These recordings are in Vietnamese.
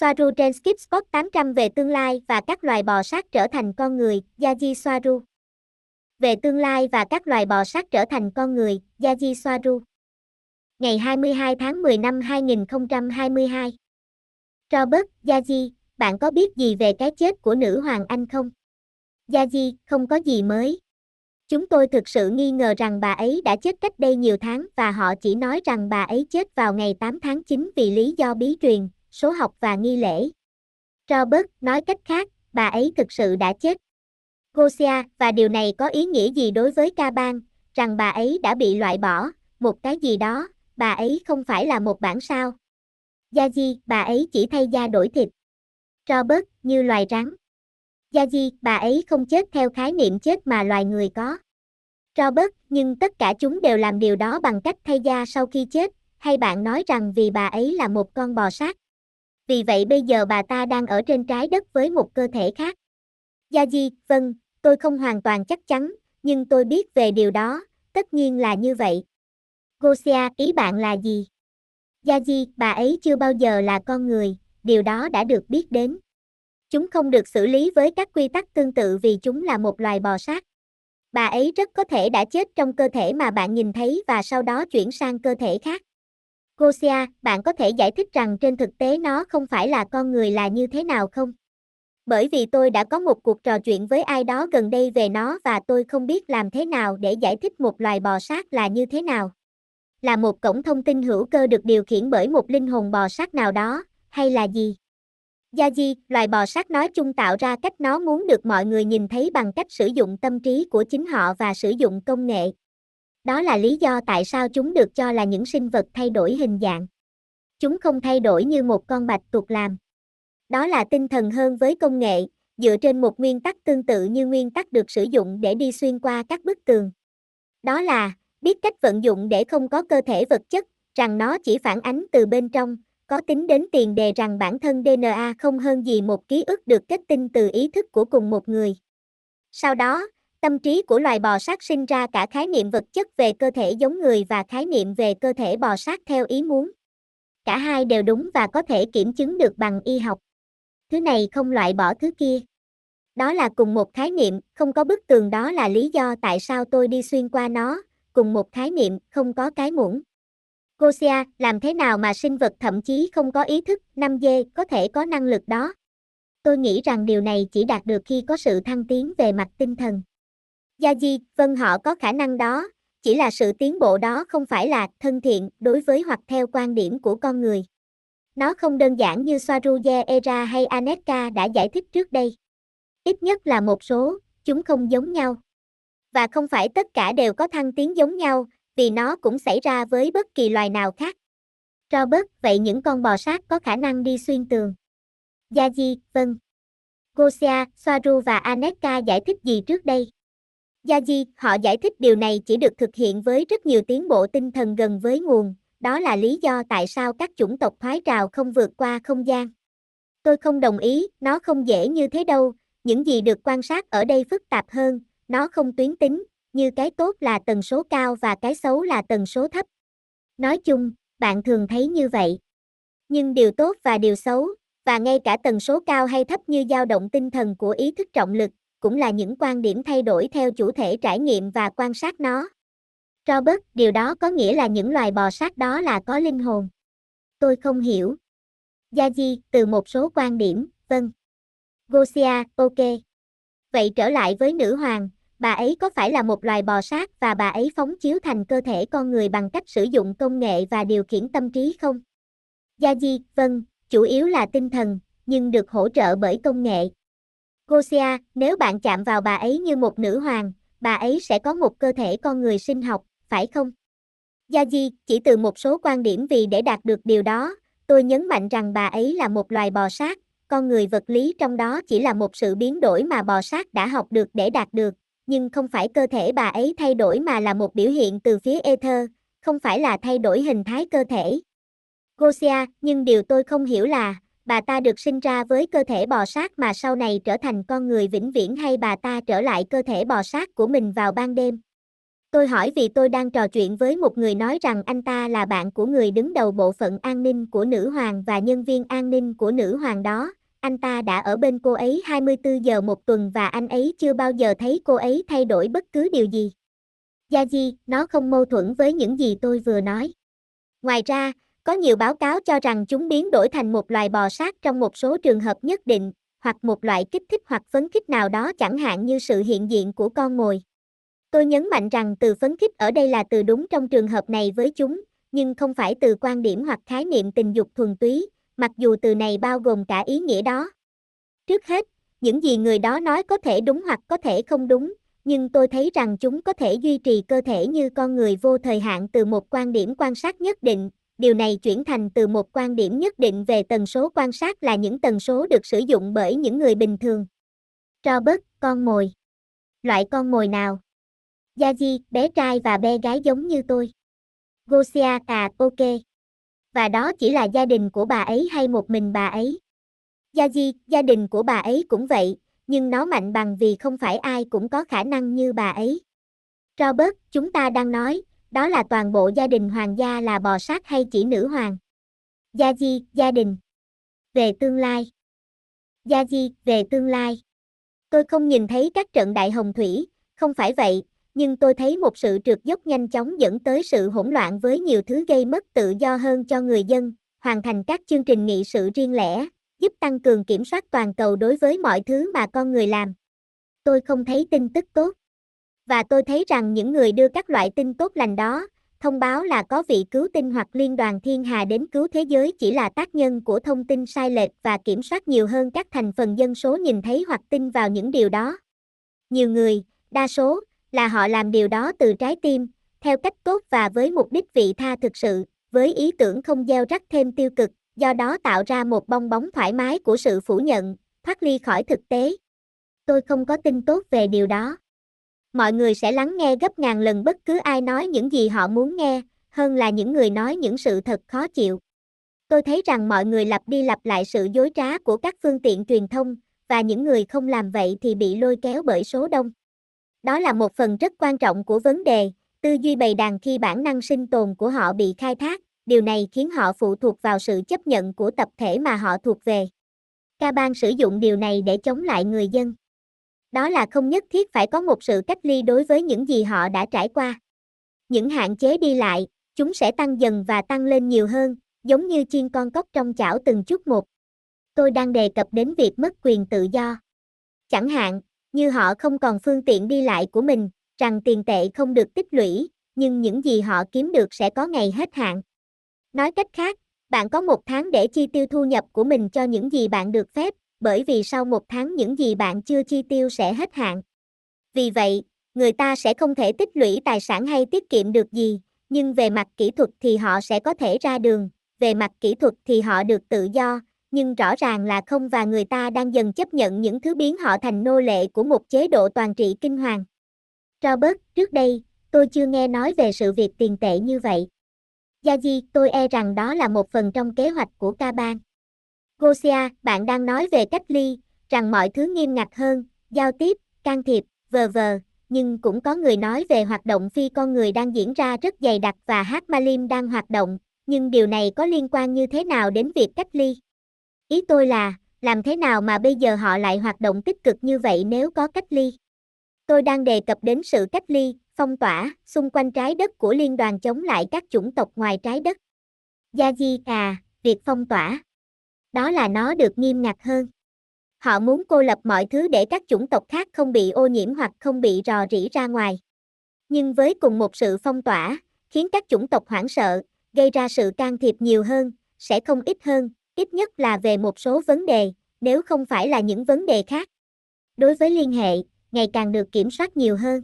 Soaru trên Skip Spot 800 về tương lai và các loài bò sát trở thành con người, Yaji Soaru. Về tương lai và các loài bò sát trở thành con người, Yaji Soaru. Ngày 22 tháng 10 năm 2022. Robert, Yaji, bạn có biết gì về cái chết của nữ hoàng Anh không? Yaji, không có gì mới. Chúng tôi thực sự nghi ngờ rằng bà ấy đã chết cách đây nhiều tháng và họ chỉ nói rằng bà ấy chết vào ngày 8 tháng 9 vì lý do bí truyền, số học và nghi lễ. Robert nói cách khác, bà ấy thực sự đã chết. Gosia, và điều này có ý nghĩa gì đối với ca bang, rằng bà ấy đã bị loại bỏ, một cái gì đó, bà ấy không phải là một bản sao. Yaji, bà ấy chỉ thay da đổi thịt. Robert, như loài rắn. Yaji, bà ấy không chết theo khái niệm chết mà loài người có. Robert, nhưng tất cả chúng đều làm điều đó bằng cách thay da sau khi chết, hay bạn nói rằng vì bà ấy là một con bò sát? Vì vậy bây giờ bà ta đang ở trên trái đất với một cơ thể khác. gia di vâng, tôi không hoàn toàn chắc chắn, nhưng tôi biết về điều đó, tất nhiên là như vậy. Gosia, ý bạn là gì? gia di bà ấy chưa bao giờ là con người, điều đó đã được biết đến. Chúng không được xử lý với các quy tắc tương tự vì chúng là một loài bò sát. Bà ấy rất có thể đã chết trong cơ thể mà bạn nhìn thấy và sau đó chuyển sang cơ thể khác. Gosia, bạn có thể giải thích rằng trên thực tế nó không phải là con người là như thế nào không? Bởi vì tôi đã có một cuộc trò chuyện với ai đó gần đây về nó và tôi không biết làm thế nào để giải thích một loài bò sát là như thế nào. Là một cổng thông tin hữu cơ được điều khiển bởi một linh hồn bò sát nào đó, hay là gì? Yaji, loài bò sát nói chung tạo ra cách nó muốn được mọi người nhìn thấy bằng cách sử dụng tâm trí của chính họ và sử dụng công nghệ. Đó là lý do tại sao chúng được cho là những sinh vật thay đổi hình dạng. Chúng không thay đổi như một con bạch tuộc làm. Đó là tinh thần hơn với công nghệ, dựa trên một nguyên tắc tương tự như nguyên tắc được sử dụng để đi xuyên qua các bức tường. Đó là, biết cách vận dụng để không có cơ thể vật chất, rằng nó chỉ phản ánh từ bên trong, có tính đến tiền đề rằng bản thân DNA không hơn gì một ký ức được kết tinh từ ý thức của cùng một người. Sau đó, tâm trí của loài bò sát sinh ra cả khái niệm vật chất về cơ thể giống người và khái niệm về cơ thể bò sát theo ý muốn. Cả hai đều đúng và có thể kiểm chứng được bằng y học. Thứ này không loại bỏ thứ kia. Đó là cùng một khái niệm, không có bức tường đó là lý do tại sao tôi đi xuyên qua nó, cùng một khái niệm, không có cái muỗng. Gosia, làm thế nào mà sinh vật thậm chí không có ý thức, 5G, có thể có năng lực đó? Tôi nghĩ rằng điều này chỉ đạt được khi có sự thăng tiến về mặt tinh thần. Gia di, vâng họ có khả năng đó, chỉ là sự tiến bộ đó không phải là thân thiện đối với hoặc theo quan điểm của con người. Nó không đơn giản như Swaruye Era hay Aneka đã giải thích trước đây. Ít nhất là một số, chúng không giống nhau. Và không phải tất cả đều có thăng tiến giống nhau, vì nó cũng xảy ra với bất kỳ loài nào khác. Robert, vậy những con bò sát có khả năng đi xuyên tường? Yaji, vâng. Gosia, Soaru và Aneka giải thích gì trước đây? Yaji, họ giải thích điều này chỉ được thực hiện với rất nhiều tiến bộ tinh thần gần với nguồn, đó là lý do tại sao các chủng tộc thoái trào không vượt qua không gian. Tôi không đồng ý, nó không dễ như thế đâu, những gì được quan sát ở đây phức tạp hơn, nó không tuyến tính, như cái tốt là tần số cao và cái xấu là tần số thấp. Nói chung, bạn thường thấy như vậy. Nhưng điều tốt và điều xấu, và ngay cả tần số cao hay thấp như dao động tinh thần của ý thức trọng lực, cũng là những quan điểm thay đổi theo chủ thể trải nghiệm và quan sát nó. Robert, điều đó có nghĩa là những loài bò sát đó là có linh hồn. Tôi không hiểu. Yaji, từ một số quan điểm, vâng. Gosia, ok. Vậy trở lại với nữ hoàng, bà ấy có phải là một loài bò sát và bà ấy phóng chiếu thành cơ thể con người bằng cách sử dụng công nghệ và điều khiển tâm trí không? Yaji, vâng, chủ yếu là tinh thần, nhưng được hỗ trợ bởi công nghệ. Gosia, nếu bạn chạm vào bà ấy như một nữ hoàng, bà ấy sẽ có một cơ thể con người sinh học, phải không? Yaji, chỉ từ một số quan điểm vì để đạt được điều đó, tôi nhấn mạnh rằng bà ấy là một loài bò sát, con người vật lý trong đó chỉ là một sự biến đổi mà bò sát đã học được để đạt được, nhưng không phải cơ thể bà ấy thay đổi mà là một biểu hiện từ phía ether, không phải là thay đổi hình thái cơ thể. Gosia, nhưng điều tôi không hiểu là, bà ta được sinh ra với cơ thể bò sát mà sau này trở thành con người vĩnh viễn hay bà ta trở lại cơ thể bò sát của mình vào ban đêm. Tôi hỏi vì tôi đang trò chuyện với một người nói rằng anh ta là bạn của người đứng đầu bộ phận an ninh của nữ hoàng và nhân viên an ninh của nữ hoàng đó. Anh ta đã ở bên cô ấy 24 giờ một tuần và anh ấy chưa bao giờ thấy cô ấy thay đổi bất cứ điều gì. Gia Di, nó không mâu thuẫn với những gì tôi vừa nói. Ngoài ra, có nhiều báo cáo cho rằng chúng biến đổi thành một loài bò sát trong một số trường hợp nhất định, hoặc một loại kích thích hoặc phấn khích nào đó chẳng hạn như sự hiện diện của con mồi. Tôi nhấn mạnh rằng từ phấn khích ở đây là từ đúng trong trường hợp này với chúng, nhưng không phải từ quan điểm hoặc khái niệm tình dục thuần túy, mặc dù từ này bao gồm cả ý nghĩa đó. Trước hết, những gì người đó nói có thể đúng hoặc có thể không đúng, nhưng tôi thấy rằng chúng có thể duy trì cơ thể như con người vô thời hạn từ một quan điểm quan sát nhất định, điều này chuyển thành từ một quan điểm nhất định về tần số quan sát là những tần số được sử dụng bởi những người bình thường. Robert, con mồi. Loại con mồi nào? Yaji, bé trai và bé gái giống như tôi. Gosia, à, ok. Và đó chỉ là gia đình của bà ấy hay một mình bà ấy? Yaji, gia đình của bà ấy cũng vậy, nhưng nó mạnh bằng vì không phải ai cũng có khả năng như bà ấy. Robert, chúng ta đang nói, đó là toàn bộ gia đình hoàng gia là bò sát hay chỉ nữ hoàng? Gia Di, gia đình. Về tương lai. Gia Di, về tương lai. Tôi không nhìn thấy các trận đại hồng thủy, không phải vậy, nhưng tôi thấy một sự trượt dốc nhanh chóng dẫn tới sự hỗn loạn với nhiều thứ gây mất tự do hơn cho người dân, hoàn thành các chương trình nghị sự riêng lẻ, giúp tăng cường kiểm soát toàn cầu đối với mọi thứ mà con người làm. Tôi không thấy tin tức tốt. Và tôi thấy rằng những người đưa các loại tin tốt lành đó, thông báo là có vị cứu tinh hoặc liên đoàn thiên hà đến cứu thế giới chỉ là tác nhân của thông tin sai lệch và kiểm soát nhiều hơn các thành phần dân số nhìn thấy hoặc tin vào những điều đó. Nhiều người, đa số, là họ làm điều đó từ trái tim, theo cách tốt và với mục đích vị tha thực sự, với ý tưởng không gieo rắc thêm tiêu cực, do đó tạo ra một bong bóng thoải mái của sự phủ nhận, thoát ly khỏi thực tế. Tôi không có tin tốt về điều đó. Mọi người sẽ lắng nghe gấp ngàn lần bất cứ ai nói những gì họ muốn nghe, hơn là những người nói những sự thật khó chịu. Tôi thấy rằng mọi người lặp đi lặp lại sự dối trá của các phương tiện truyền thông, và những người không làm vậy thì bị lôi kéo bởi số đông. Đó là một phần rất quan trọng của vấn đề, tư duy bầy đàn khi bản năng sinh tồn của họ bị khai thác, điều này khiến họ phụ thuộc vào sự chấp nhận của tập thể mà họ thuộc về. Ca bang sử dụng điều này để chống lại người dân. Đó là không nhất thiết phải có một sự cách ly đối với những gì họ đã trải qua. Những hạn chế đi lại, chúng sẽ tăng dần và tăng lên nhiều hơn, giống như chiên con cóc trong chảo từng chút một. Tôi đang đề cập đến việc mất quyền tự do. Chẳng hạn, như họ không còn phương tiện đi lại của mình, rằng tiền tệ không được tích lũy, nhưng những gì họ kiếm được sẽ có ngày hết hạn. Nói cách khác, bạn có một tháng để chi tiêu thu nhập của mình cho những gì bạn được phép, bởi vì sau một tháng những gì bạn chưa chi tiêu sẽ hết hạn. Vì vậy, người ta sẽ không thể tích lũy tài sản hay tiết kiệm được gì, nhưng về mặt kỹ thuật thì họ sẽ có thể ra đường, về mặt kỹ thuật thì họ được tự do, nhưng rõ ràng là không và người ta đang dần chấp nhận những thứ biến họ thành nô lệ của một chế độ toàn trị kinh hoàng. Robert, trước đây, tôi chưa nghe nói về sự việc tiền tệ như vậy. Gia Di, tôi e rằng đó là một phần trong kế hoạch của ca bang. Gosia, bạn đang nói về cách ly, rằng mọi thứ nghiêm ngặt hơn, giao tiếp, can thiệp, vờ vờ, nhưng cũng có người nói về hoạt động phi con người đang diễn ra rất dày đặc và hát Malim đang hoạt động, nhưng điều này có liên quan như thế nào đến việc cách ly? Ý tôi là, làm thế nào mà bây giờ họ lại hoạt động tích cực như vậy nếu có cách ly? Tôi đang đề cập đến sự cách ly, phong tỏa, xung quanh trái đất của liên đoàn chống lại các chủng tộc ngoài trái đất. Gia Di à, việc phong tỏa. Đó là nó được nghiêm ngặt hơn. Họ muốn cô lập mọi thứ để các chủng tộc khác không bị ô nhiễm hoặc không bị rò rỉ ra ngoài. Nhưng với cùng một sự phong tỏa, khiến các chủng tộc hoảng sợ, gây ra sự can thiệp nhiều hơn, sẽ không ít hơn, ít nhất là về một số vấn đề, nếu không phải là những vấn đề khác. Đối với liên hệ, ngày càng được kiểm soát nhiều hơn.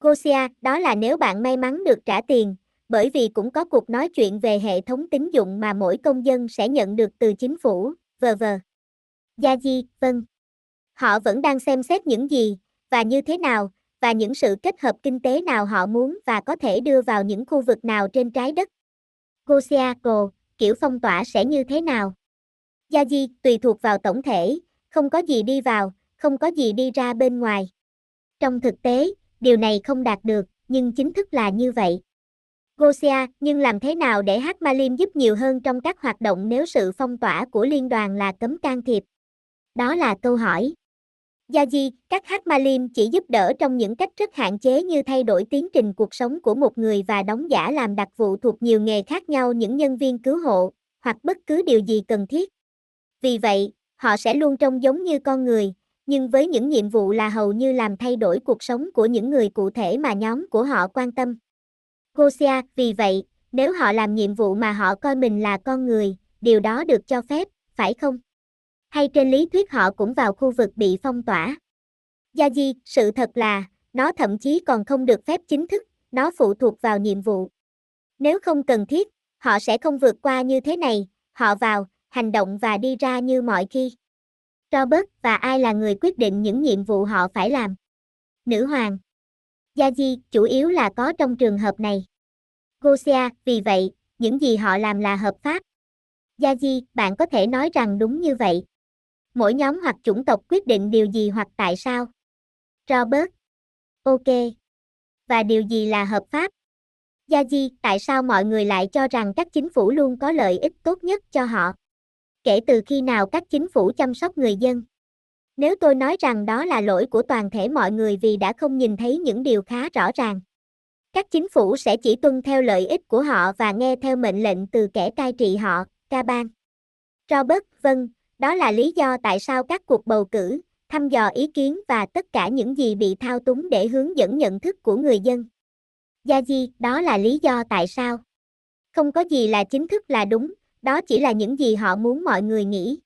Gosia, đó là nếu bạn may mắn được trả tiền, bởi vì cũng có cuộc nói chuyện về hệ thống tín dụng mà mỗi công dân sẽ nhận được từ chính phủ, vờ vờ. Gia Di, vâng. Họ vẫn đang xem xét những gì, và như thế nào, và những sự kết hợp kinh tế nào họ muốn và có thể đưa vào những khu vực nào trên trái đất. Gosiaco, kiểu phong tỏa sẽ như thế nào? Gia Di, tùy thuộc vào tổng thể, không có gì đi vào, không có gì đi ra bên ngoài. Trong thực tế, điều này không đạt được, nhưng chính thức là như vậy. Gosia, nhưng làm thế nào để Hát Malim giúp nhiều hơn trong các hoạt động nếu sự phong tỏa của liên đoàn là cấm can thiệp? Đó là câu hỏi. Yaji, các Hát Malim chỉ giúp đỡ trong những cách rất hạn chế như thay đổi tiến trình cuộc sống của một người và đóng giả làm đặc vụ thuộc nhiều nghề khác nhau những nhân viên cứu hộ, hoặc bất cứ điều gì cần thiết. Vì vậy, họ sẽ luôn trông giống như con người, nhưng với những nhiệm vụ là hầu như làm thay đổi cuộc sống của những người cụ thể mà nhóm của họ quan tâm. Gosia, vì vậy, nếu họ làm nhiệm vụ mà họ coi mình là con người, điều đó được cho phép, phải không? Hay trên lý thuyết họ cũng vào khu vực bị phong tỏa? Gia Di, sự thật là, nó thậm chí còn không được phép chính thức, nó phụ thuộc vào nhiệm vụ. Nếu không cần thiết, họ sẽ không vượt qua như thế này, họ vào, hành động và đi ra như mọi khi. Robert và ai là người quyết định những nhiệm vụ họ phải làm? Nữ hoàng. Yaji, chủ yếu là có trong trường hợp này. Gosia, vì vậy, những gì họ làm là hợp pháp. Yaji, bạn có thể nói rằng đúng như vậy. Mỗi nhóm hoặc chủng tộc quyết định điều gì hoặc tại sao. Robert. Ok. Và điều gì là hợp pháp? Yaji, tại sao mọi người lại cho rằng các chính phủ luôn có lợi ích tốt nhất cho họ? Kể từ khi nào các chính phủ chăm sóc người dân? Nếu tôi nói rằng đó là lỗi của toàn thể mọi người vì đã không nhìn thấy những điều khá rõ ràng. Các chính phủ sẽ chỉ tuân theo lợi ích của họ và nghe theo mệnh lệnh từ kẻ cai trị họ, ca bang. Robert, vâng, đó là lý do tại sao các cuộc bầu cử, thăm dò ý kiến và tất cả những gì bị thao túng để hướng dẫn nhận thức của người dân. Gia Di, đó là lý do tại sao. Không có gì là chính thức là đúng, đó chỉ là những gì họ muốn mọi người nghĩ.